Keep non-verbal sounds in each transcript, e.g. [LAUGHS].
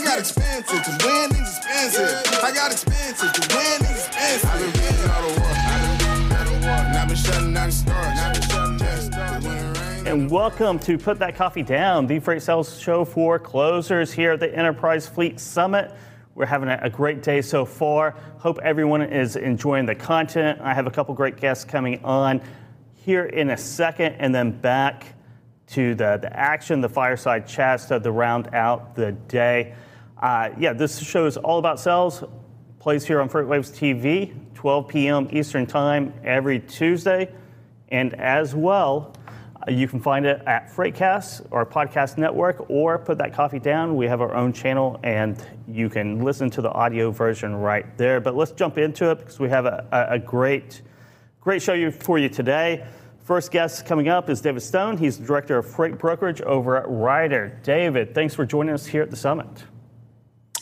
I got expensive, cause winning's expensive. I got expensive, cause winning's expensive. I've been winning all the war. I've been winning all the war. And I've been shutting down the stars. I've been shutting down the stars. When it rains, And welcome to Put That Coffee Down, the freight sales show for closers here at the Enterprise Fleet Summit. We're having a a great day so far. Hope everyone is enjoying the content. I have a couple great guests coming on here in a second, and then back to the, the action, the fireside chats to, to round out the day. Uh, yeah, this show is all about cells. Plays here on FreightWaves TV, 12 p.m. Eastern Time every Tuesday. And as well, uh, you can find it at Freightcast our Podcast Network or Put That Coffee Down. We have our own channel and you can listen to the audio version right there. But let's jump into it because we have a, a, a great, great show for you today. First guest coming up is David Stone. He's the Director of Freight Brokerage over at Ryder. David, thanks for joining us here at the summit.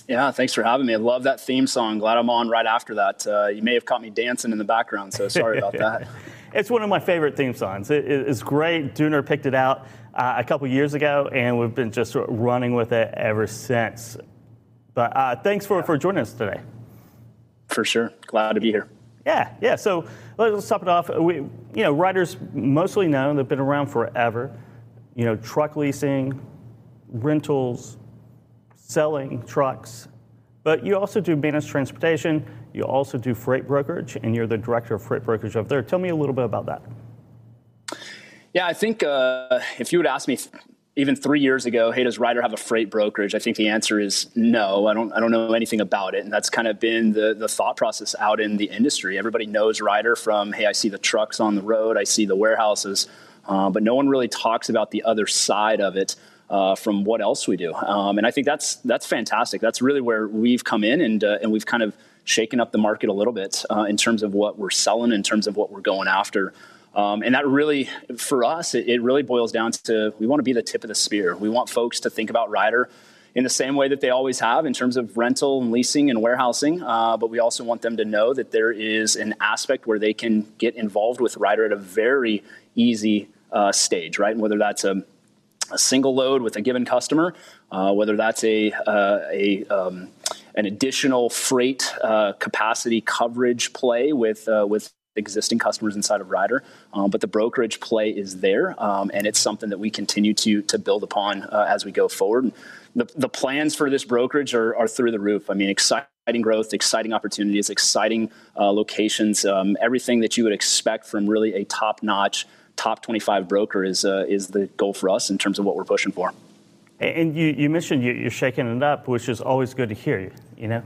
Yeah, thanks for having me. I love that theme song. Glad I'm on right after that. Uh, you may have caught me dancing in the background, so sorry about [LAUGHS] that. It's one of my favorite theme songs. It, it- it's great. Dooner picked it out uh, a couple years ago, and we've been just running with it ever since. But uh, thanks for, for joining us today. For sure. Glad to be here. Yeah, yeah. So let- let's top it off. We, you know, Ryder's mostly known. They've been around forever. You know, truck leasing, rentals, selling trucks. But you also do managed transportation. You also do freight brokerage, and you're the director of freight brokerage over there. Tell me a little bit about that. Yeah, I think uh, if you would ask me even three years ago, hey, does Ryder have a freight brokerage? I think the answer is no. I don't. I don't know anything about it, and that's kind of been the the thought process out in the industry. Everybody knows Ryder from hey, I see the trucks on the road, I see the warehouses, uh, but no one really talks about the other side of it. Uh, from what else we do, um, and I think that's that's fantastic. That's really where we've come in, and uh, and we've kind of shaken up the market a little bit uh, in terms of what we're selling, in terms of what we're going after. Um, and that really, for us, it, it really boils down to we want to be the tip of the spear. We want folks to think about Ryder in the same way that they always have in terms of rental and leasing and warehousing. Uh, but we also want them to know that there is an aspect where they can get involved with Ryder at a very easy uh, stage, right? And whether that's a a single load with a given customer, uh, whether that's a, uh, a um, an additional freight uh, capacity coverage play with uh, with existing customers inside of Ryder, um, but the brokerage play is there, um, and it's something that we continue to to build upon uh, as we go forward. The, the plans for this brokerage are, are through the roof. I mean, exciting growth, exciting opportunities, exciting uh, locations, um, everything that you would expect from really a top notch top 25 broker is uh, is the goal for us in terms of what we're pushing for. And you, you mentioned you, you're shaking it up, which is always good to hear. You know,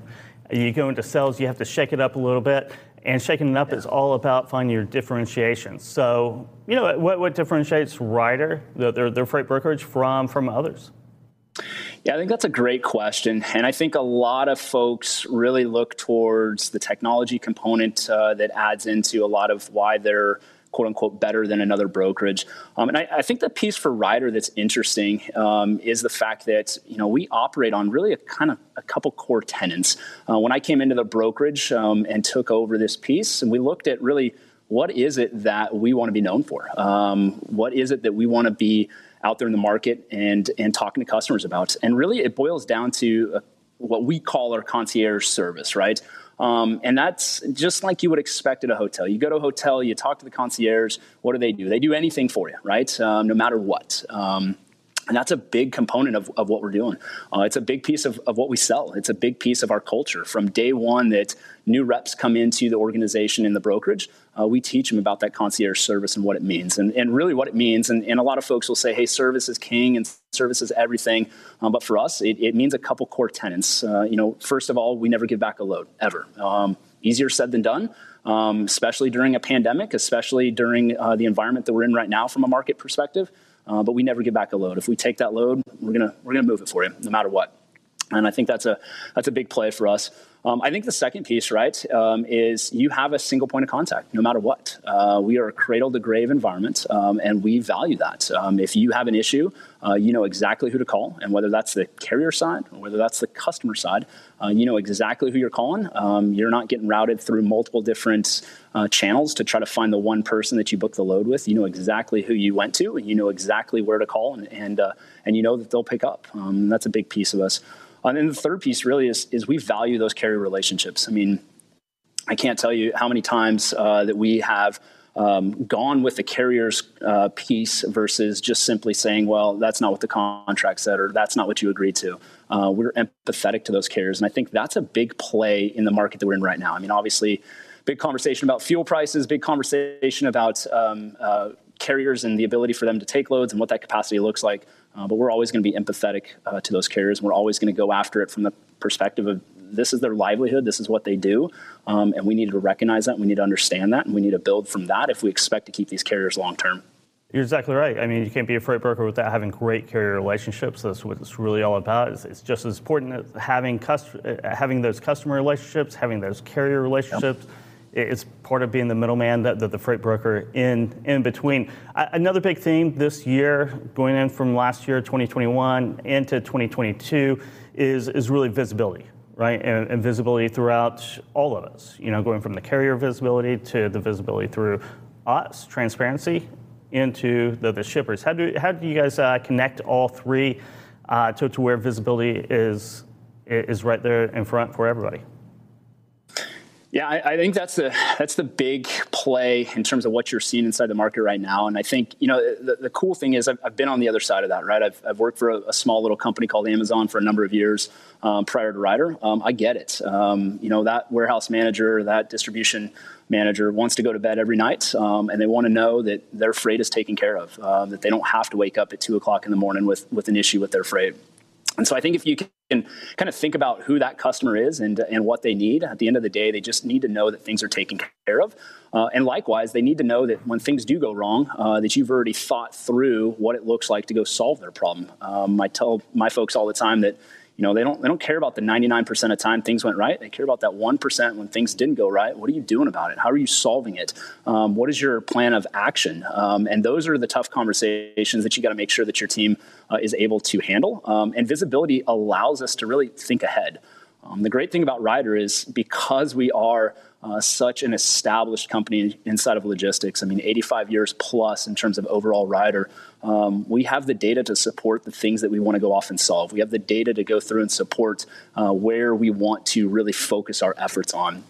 you go into sales, you have to shake it up a little bit, and shaking it up is all about finding your differentiation. So, you know, what, what differentiates Ryder, their, their freight brokerage, from from others? Yeah, I think that's a great question. And I think a lot of folks really look towards the technology component uh, that adds into a lot of why they're quote unquote better than another brokerage. Um, and I, I, think the piece for Ryder that's interesting um, is the fact that you know we operate on really a kind of a couple core tenants. Uh, when I came into the brokerage um, and took over this piece, and we looked at really what is it that we want to be known for? Um, what is it that we want to be out there in the market and and talking to customers about? And really, it boils down to uh, what we call our concierge service, right? Um, and that's just like you would expect at a hotel. You go to a hotel, you talk to the concierge. What do they do? They do anything for you, right? Um, no matter what. Um, and that's a big component of, of what we're doing. Uh, it's a big piece of, of what we sell. It's a big piece of our culture. From day one that new reps come into the organization in the brokerage, uh, we teach them about that concierge service and what it means. And, and really what it means. And, and a lot of folks will say, hey, service is king and service is everything. Um, but for us, it, it, means a couple core tenets. Uh, you know, first of all, we never give back a load, ever. Um, easier said than done. Um, especially during a pandemic, especially during uh, the environment that we're in right now from a market perspective. Uh, but we never give back a load. If we take that load, we're gonna we're gonna move it for you, no matter what. And I think that's a that's a big play for us. Um, I think the second piece, right, um, is you have a single point of contact no matter what. Uh, we are a cradle to grave environment, um, and we value that. Um, if you have an issue, uh, you know exactly who to call, and whether that's the carrier side or whether that's the customer side, uh, you know exactly who you're calling. Um, you're not getting routed through multiple different uh, channels to try to find the one person that you booked the load with. You know exactly who you went to, and you know exactly where to call, and and, uh, and you know that they'll pick up. Um, that's a big piece of us. And then the third piece really is, is we value those relationships. I mean, I can't tell you how many times uh, that we have um, gone with the carrier's uh, piece versus just simply saying, well, that's not what the contract said or that's not what you agreed to. Uh, we're empathetic to those carriers. And I think that's a big play in the market that we're in right now. I mean, obviously, big conversation about fuel prices, big conversation about um, uh, carriers and the ability for them to take loads and what that capacity looks like. Uh, but we're always going to be empathetic uh, to those carriers. And we're always going to go after it from the perspective of this is their livelihood, this is what they do, um, and we need to recognize that. We need to understand that, and we need to build from that if we expect to keep these carriers long term. You're exactly right. I mean, you can't be a freight broker without having great carrier relationships. That's what it's really all about. It's, it's just as important as having cust- uh, having those customer relationships, having those carrier relationships. Yep it's part of being the middleman, that the, the, freight broker in in between. Uh, another big theme this year, going in from last year, 2021, into 2022, is is really visibility, right? And, and, visibility throughout all of us. You know, going from the carrier visibility to the visibility through us, transparency into the, the shippers. How do how do you guys uh, connect all three uh, to to where visibility is is right there in front for everybody? Yeah, I, I, think that's the that's the big play in terms of what you're seeing inside the market right now. And I think you know the, the cool thing is I've, I've, been on the other side of that, right? I've, I've worked for a, a, small little company called Amazon for a number of years um, prior to Ryder. Um, I get it. Um, you know that warehouse manager, that distribution manager wants to go to bed every night, um, and they want to know that their freight is taken care of, uh, that they don't have to wake up at two o'clock in the morning with with an issue with their freight. And so I think if you can kind of think about who that customer is and, and what they need, at the end of the day, they just need to know that things are taken care of. Uh, and likewise, they need to know that when things do go wrong, uh, that you've already thought through what it looks like to go solve their problem. Um, I tell my folks all the time that you know, they don't they don't care about the 99% of time things went right. They care about that 1% when things didn't go right. What are you doing about it? How are you solving it? Um, what is your plan of action? Um, and those are the tough conversations that you got to make sure that your team uh, is able to handle. Um, and visibility allows us to really think ahead. Um, the great thing about Ryder is because we are uh, such an established company inside of logistics. I mean, 85 years plus in terms of overall Ryder. Um, we have the data to support the things that we want to go off and solve. We have the data to go through and support uh, where we want to really focus our efforts on.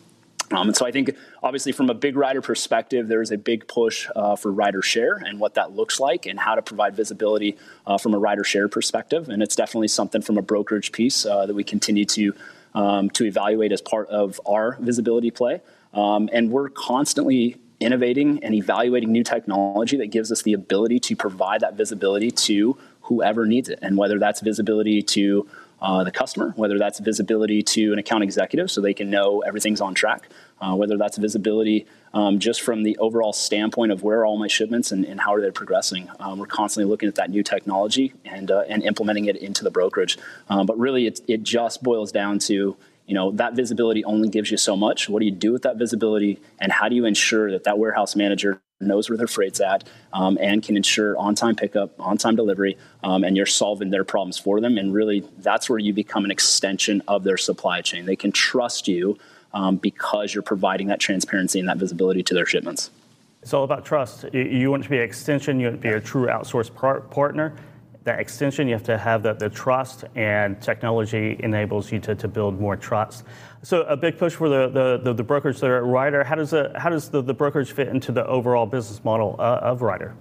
Um, and so I think, obviously, from a big Ryder perspective, there is a big push uh, for RyderShare and what that looks like and how to provide visibility uh, from a RyderShare perspective. And it's definitely something from a brokerage piece uh, that we continue to um, to evaluate as part of our visibility play. Um, and we're constantly innovating and evaluating new technology that gives us the ability to provide that visibility to whoever needs it. And whether that's visibility to uh, the customer, whether that's visibility to an account executive so they can know everything's on track, uh, whether that's visibility um, just from the overall standpoint of where are all my shipments and, and how are they progressing. Um, we're constantly looking at that new technology and, uh, and implementing it into the brokerage. Um, but really, it, it just boils down to you know that visibility only gives you so much. What do you do with that visibility, and how do you ensure that that warehouse manager knows where their freight's at, um, and can ensure on-time pickup, on-time delivery, um, and you're solving their problems for them. And really, that's where you become an extension of their supply chain. They can trust you um, because you're providing that transparency and that visibility to their shipments. It's all about trust. You want to be an extension. You want to be a true outsourced par- partner. That extension, you have to have the, the trust, and technology enables you to, to build more trust. So a big push for the, the, the, the brokerage there at Ryder. How does, the, how does the, the brokerage fit into the overall business model uh, of Ryder?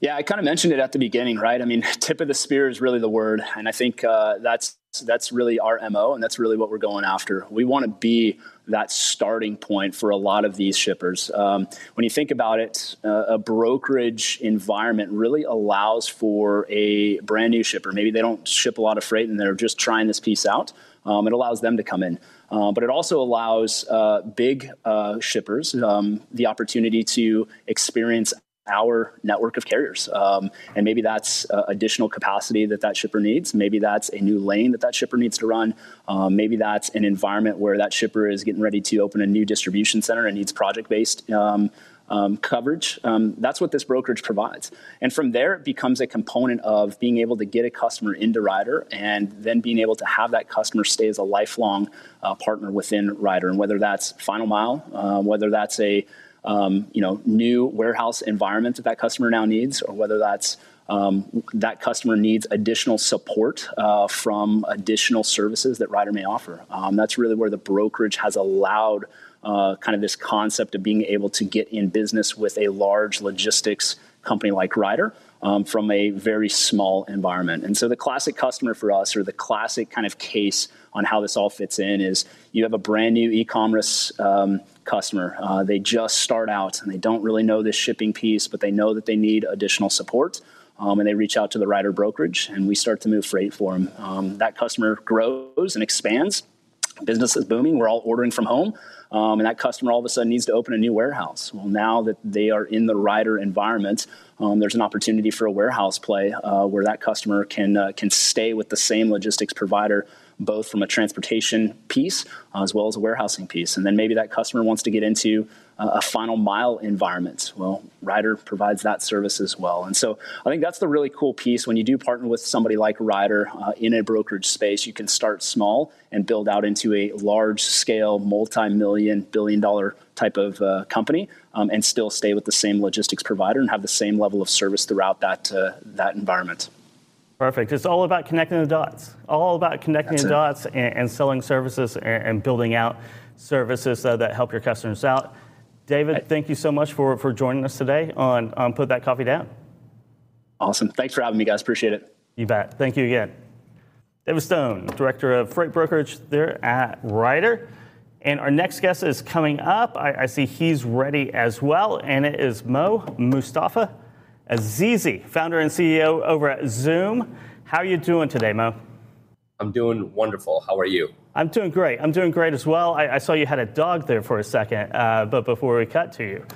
Yeah, I kind of mentioned it at the beginning, right? I mean, [LAUGHS] tip of the spear is really the word, and I think uh, that's that's really our mo, and that's really what we're going after. We want to be that starting point for a lot of these shippers. Um, when you think about it, uh, a brokerage environment really allows for a brand new shipper. Maybe they don't ship a lot of freight and they're just trying this piece out. Um, it allows them to come in. Uh, but it also allows uh, big uh, shippers um, the opportunity to experience our network of carriers. Um, and maybe that's uh, additional capacity that that shipper needs. Maybe that's a new lane that that shipper needs to run. Um, maybe that's an environment where that shipper is getting ready to open a new distribution center and needs project based. Um, um, coverage. Um, that's what this brokerage provides. And from there, it becomes a component of being able to get a customer into Ryder and then being able to have that customer stay as a lifelong uh, partner within Ryder. And whether that's final mile, uh, whether that's a um, you know, new warehouse environment that that customer now needs, or whether that's um, that customer needs additional support uh, from additional services that Ryder may offer. Um, that's really where the brokerage has allowed uh, kind of this concept of being able to get in business with a large logistics company like Ryder. Um, from a very small environment. And so the classic customer for us, or the classic kind of case on how this all fits in, is you have a brand new e commerce um, customer. Uh, they just start out and they don't really know this shipping piece, but they know that they need additional support. Um, and they reach out to the Ryder brokerage, and we start to move freight for them. Um, that customer grows and expands. Business is booming. We're all ordering from home. Um, and that customer all of a sudden needs to open a new warehouse. Well, now that they are in the Ryder environment, um, there's an opportunity for a warehouse play uh, where that customer can uh, can stay with the same logistics provider both from a transportation piece uh, as well as a warehousing piece. And then maybe that customer wants to get into uh, a final mile environment. Well, Ryder provides that service as well. And so I think that's the really cool piece. When you do partner with somebody like Ryder uh, in a brokerage space, you can start small and build out into a large scale, multi million, billion dollar type of uh, company um, and still stay with the same logistics provider and have the same level of service throughout that, uh, that environment. Perfect. It's all about connecting the dots. All about connecting That's the it. dots and, and, selling services and, and building out services uh, that help your customers out. David, thank you so much for, for joining us today on, on Put That Coffee Down. Awesome. Thanks for having me, guys. Appreciate it. You bet. Thank you again. David Stone, Director of Freight Brokerage there at Ryder. And our next guest is coming up. I, I see he's ready as well, and it is Mo Mustafa. Azizi, founder and CEO over at Zuum. How are you doing today, Mo? I'm doing wonderful. How are you? I'm doing great. I'm doing great as well. I, I saw you had a dog there for a second, uh, but before we cut to you.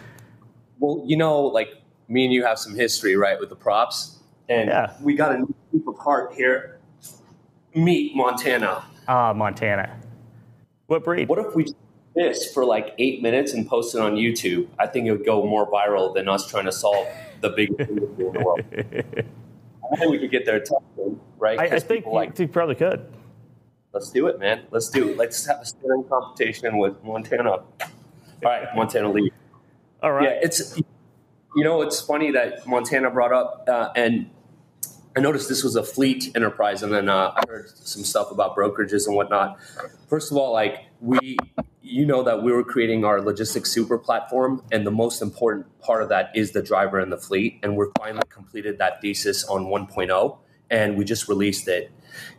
Well, you know, like me and you have some history, right, with the props. And yeah. we got a new group of heart here. Meet Montana. Ah, Montana. What breed? What if we this for like eight minutes and post it on YouTube? I think it would go more viral than us trying to solve the biggest [LAUGHS] industry in the world. I think we could get there tough, right? I, I think like, you probably could. Let's do it, man. Let's do it. Let's have a staring competition with Montana. All right, Montana lead. All right. Yeah, it's you know it's funny that Montana brought up, uh, and I noticed this was a fleet enterprise, and then uh, I heard some stuff about brokerages and whatnot. First of all, like we you know that we were creating our logistics super platform and the most important part of that is the driver and the fleet and we're finally completed that thesis on 1.0 and we just released it.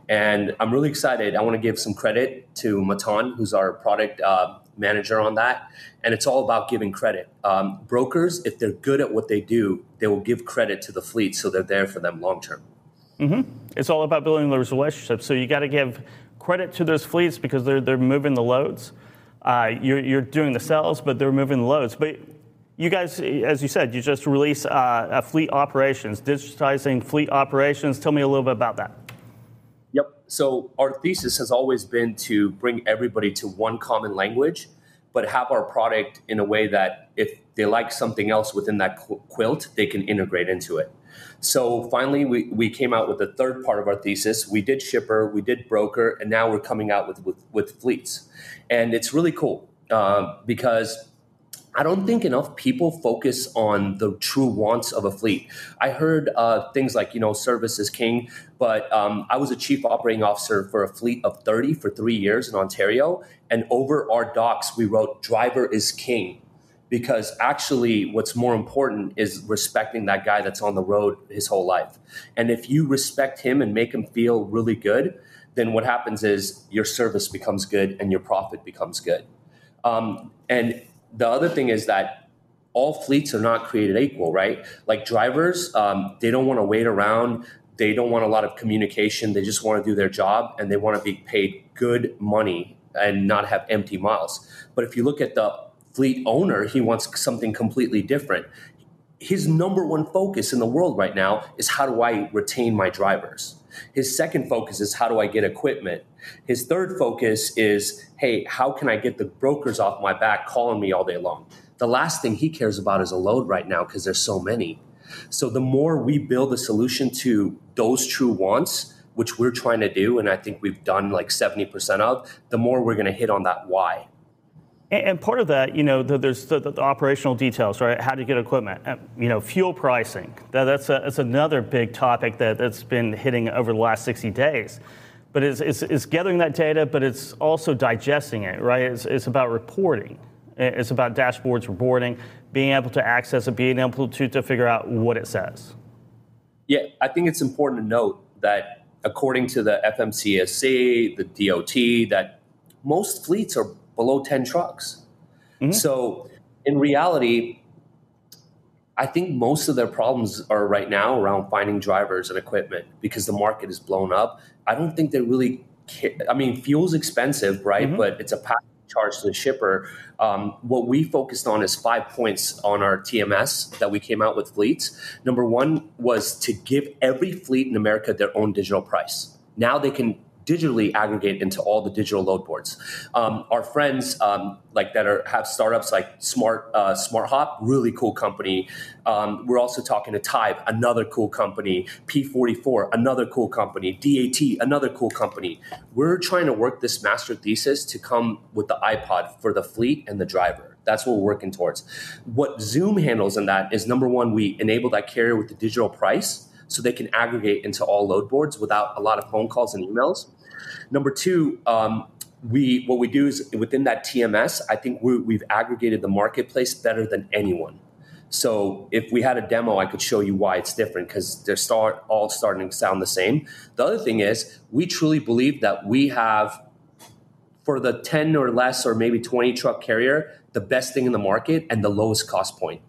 And i'm really excited. I want to give some credit to matan who's our product uh, manager on that and it's all about giving credit. Um, brokers if they're good at what they do they will give credit to the fleet so they're there for them long term. Mm-hmm. it's all about building those relationships. So you got to give credit to those fleets because they're, they're moving the loads uh, you're, you're, doing the sales, but they're moving the loads. But you guys, as you said, you just released uh, fleet operations, digitizing fleet operations. Tell me a little bit about that. Yep. So our thesis has always been to bring everybody to one common language, but have our product in a way that if they like something else within that quilt, they can integrate into it. So finally, we, we came out with the third part of our thesis. We did shipper, we did broker, and now we're coming out with, with, with fleets. And it's really cool um, because I don't think enough people focus on the true wants of a fleet. I heard uh, things like, you know, service is king, but um, I was a chief operating officer for a fleet of 30 for three years in Ontario. And over our docks, we wrote, driver is king because actually what's more important is respecting that guy that's on the road his whole life and if you respect him and make him feel really good then what happens is your service becomes good and your profit becomes good. Um, and the other thing is that all fleets are not created equal right? Like drivers um, they don't want to wait around. They don't want a lot of communication. They just want to do their job and they want to be paid good money and not have empty miles. But if you look at the fleet owner, he wants something completely different. His number one focus in the world right now is how do I retain my drivers? His second focus is how do I get equipment? His third focus is, hey, how can I get the brokers off my back calling me all day long? The last thing he cares about is a load right now because there's so many. So the more we build a solution to those true wants, which we're trying to do, and I think we've done like 70% of, the more we're going to hit on that why. And part of that, you know, there's the, the, operational details, right? How to get equipment, you know, fuel pricing. That, that's, a, that's another big topic that, that's been hitting over the last 60 days. But it's, it's, it's gathering that data, but it's also digesting it, right? It's, it's about reporting. It's about dashboards reporting, being able to access it, being able to, to figure out what it says. Yeah, I think it's important to note that according to the FMCSA, the DOT, that most fleets are below 10 trucks. Mm-hmm. So in reality, I think most of their problems are right now around finding drivers and equipment because the market is blown up. I don't think they really care. I mean, fuel's expensive, right? Mm-hmm. But it's a package charge to the shipper. Um, what we focused on is five points on our TMS that we came out with fleets. Number one was to give every fleet in America their own digital price. Now they can digitally aggregate into all the digital load boards. Um, our friends um, like that are have startups like Smart uh, SmartHop, really cool company. Um, we're also talking to Tybe, another cool company. P44, another cool company. DAT, another cool company. We're trying to work this master thesis to come with the iPod for the fleet and the driver. That's what we're working towards. What Zuum handles in that is number one, we enable that carrier with the digital price so they can aggregate into all load boards without a lot of phone calls and emails. Number two, um, we what we do is within that TMS, I think we have aggregated the marketplace better than anyone. So if we had a demo, I could show you why it's different because they're start all starting to sound the same. The other thing is we truly believe that we have for the 10 or less or maybe 20 truck carrier, the best thing in the market and the lowest cost point.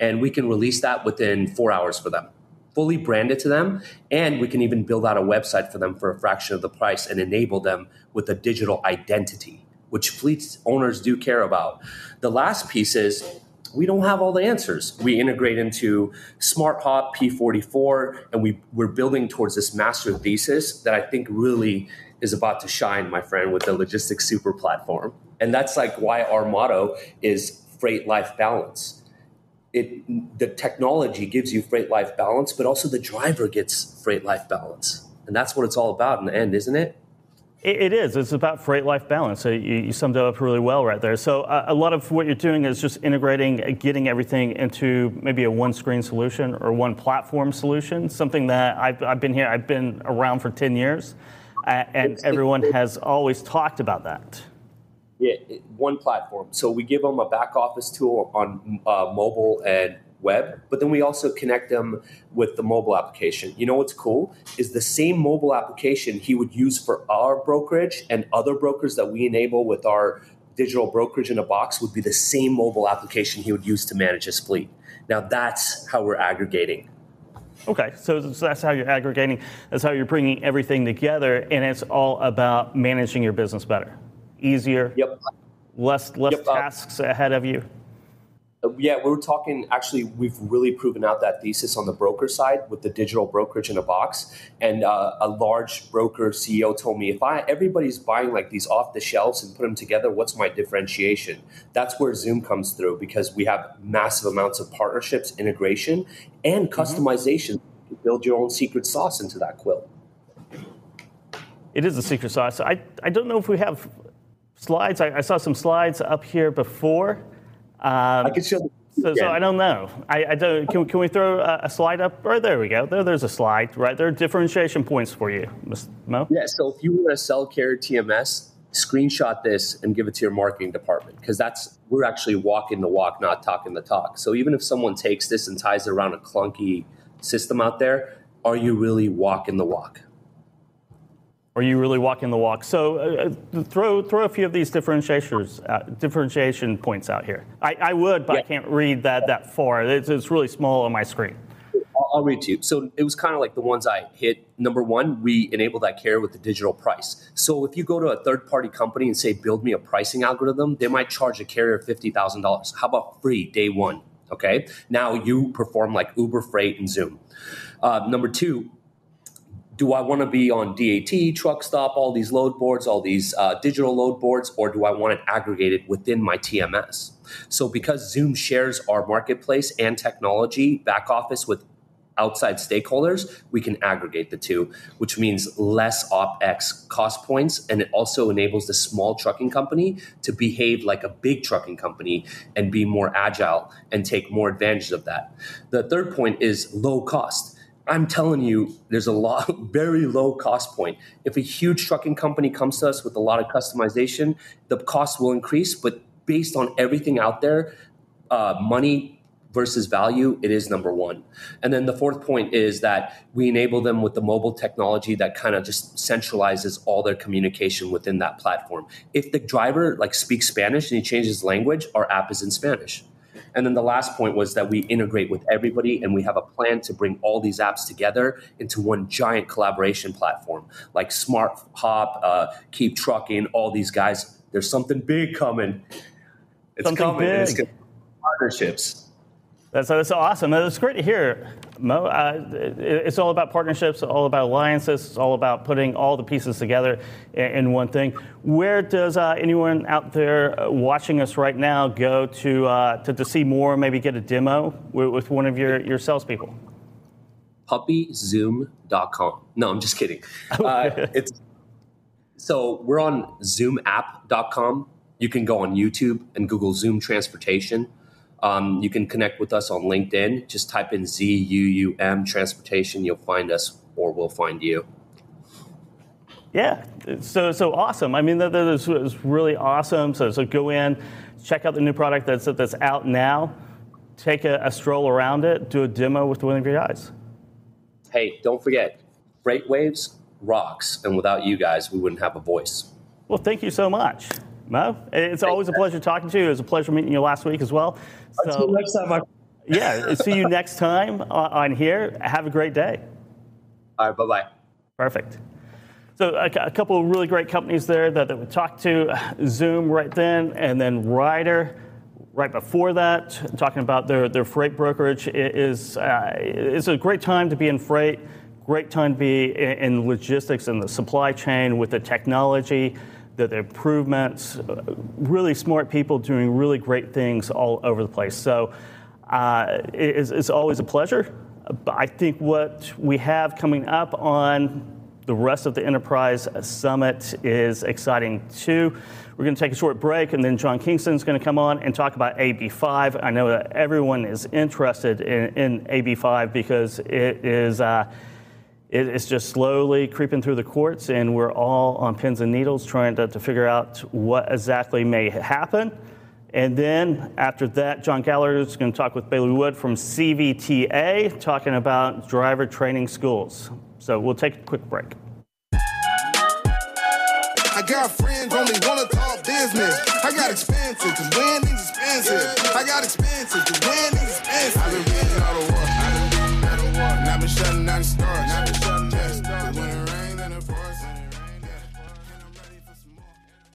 And we can release that within four hours for them fully branded to them. And we can even build out a website for them for a fraction of the price and enable them with a digital identity, which fleet owners do care about. The last piece is we don't have all the answers. We integrate into SmartHop P44, and we, we're building towards this master thesis that I think really is about to shine, my friend, with the logistics super platform. And that's like why our motto is freight life balance it the technology gives you freight life balance, but also the driver gets freight life balance, and that's what it's all about in the end, isn't it? It is. It's about freight life balance. So you, summed it up really well right there. So uh, a lot of what you're doing is just integrating, uh, getting everything into maybe a one screen solution or one platform solution, something that I've, I've been here, I've been around for 10 years, uh, and everyone has always talked about that. Yeah, one platform. So we give them a back office tool on uh, mobile and web, but then we also connect them with the mobile application. You know what's cool is the same mobile application he would use for our brokerage and other brokers that we enable with our digital brokerage in a box would be the same mobile application he would use to manage his fleet. Now that's how we're aggregating. Okay, so that's how you're aggregating. That's how you're bringing everything together, and it's all about managing your business better easier? Yep. Less less yep. Uh, tasks ahead of you. Uh, yeah, we were talking. Actually, we've really proven out that thesis on the broker side with the digital brokerage in a box. And uh, a large broker CEO told me, if I everybody's buying like these off the shelves and put them together, what's my differentiation? That's where Zuum comes through because we have massive amounts of partnerships, integration, and mm-hmm. customization. Mm-hmm. build your own secret sauce into that quilt. It is a secret sauce. I, I don't know if we have slides. I, I, saw some slides up here before. Um, I can show. So, so, I don't know. I, I don't. Can, can, we throw a, a, slide up? Right there we go. There, there's a slide. Right there are differentiation points for you, Mr. Mo. Yeah. So if you want to sell carrier TMS, screenshot this and give it to your marketing department because that's we're actually walking the walk, not talking the talk. So even if someone takes this and ties it around a clunky system out there, are you really walking the walk? Are you really walking the walk? So uh, uh, throw throw a few of these differentiators, uh, differentiation points out here. I, I would, but yeah. I can't read that that far. It's, it's really small on my screen. I'll, I'll read to you. So it was kind of like the ones I hit. Number one, we enable that care with the digital price. So if you go to a third party company and say, build me a pricing algorithm, they might charge a carrier $50,000. How about free day one? Okay. Now you perform like Uber Freight and Zuum. Uh, number two, do I want to be on DAT, Truckstop, all these load boards, all these uh, digital load boards, or do I want it aggregated within my TMS? So, because Zuum shares our marketplace and technology back office with outside stakeholders, we can aggregate the two, which means less OpEx cost points. And it also enables the small trucking company to behave like a big trucking company and be more agile and take more advantage of that. The third point is low cost I'm telling you, there's a lot, [LAUGHS] very low cost point. If a huge trucking company comes to us with a lot of customization, the cost will increase. But based on everything out there, uh, money versus value, it is number one. And then the fourth point is that we enable them with the mobile technology that kind of just centralizes all their communication within that platform. If the driver like speaks Spanish and he changes language, our app is in Spanish. And then the last point was that we integrate with everybody and we have a plan to bring all these apps together into one giant collaboration platform like Smart Hop, uh, KeepTruckin, all these guys. There's something big coming. It's something coming. Big. It's partnerships. That's, that's awesome. It's great to hear, Mo. Uh, it's all about partnerships, all about alliances, it's all about putting all the pieces together in, one thing. Where does uh, anyone out there uh, watching us right now go to, uh, to, to, see more, maybe get a demo with, with one of your, your salespeople? Puppyzoom.com. No, I'm just kidding. [LAUGHS] Uh, it's, so we're on zuumapp.com. You can go on YouTube and Google Zuum Transportation um, you can connect with us on LinkedIn. Just type in Z U U M Transportation. You'll find us, or we'll find you. Yeah, so so awesome. I mean, that, that is, is really awesome. So so go in, check out the new product that's that's out now. Take a, a stroll around it. Do a demo with one of your guys. Hey, don't forget, FreightWaves rocks, and without you guys, we wouldn't have a voice. Well, thank you so much. Mo, it's always a pleasure talking to you. It was a pleasure meeting you last week as well. So, Until next time. I- yeah, see you next time on here. Have a great day. All right, bye bye. Perfect. So a, a, couple of really great companies there that, that we talked to. Zuum right then, and then Ryder right before that, talking about their, their freight brokerage. It is uh, it's a great time to be in freight. Great time to be in, in logistics and the supply chain with the technology the, the improvements, really smart people doing really great things all over the place. So uh, it's, it's always a pleasure. But I think what we have coming up on the rest of the Enterprise Summit is exciting too. We're going to take a short break, and then John Kingston is going to come on and talk about AB5. I know that everyone is interested in, in AB5 because it is. Uh, it's just slowly creeping through the courts, and we're all on pins and needles trying to, to figure out what exactly may happen. And then after that, John Gallagher is going to talk with Bailey Wood from CVTA, talking about driver training schools. So we'll take a quick break. I got friends only wanna talk business. I got expensive, cause winning's expensive. I got expensive, cause winning's expensive. I've been reading all the work. I've been doing better work. And I've been shutting down the stars.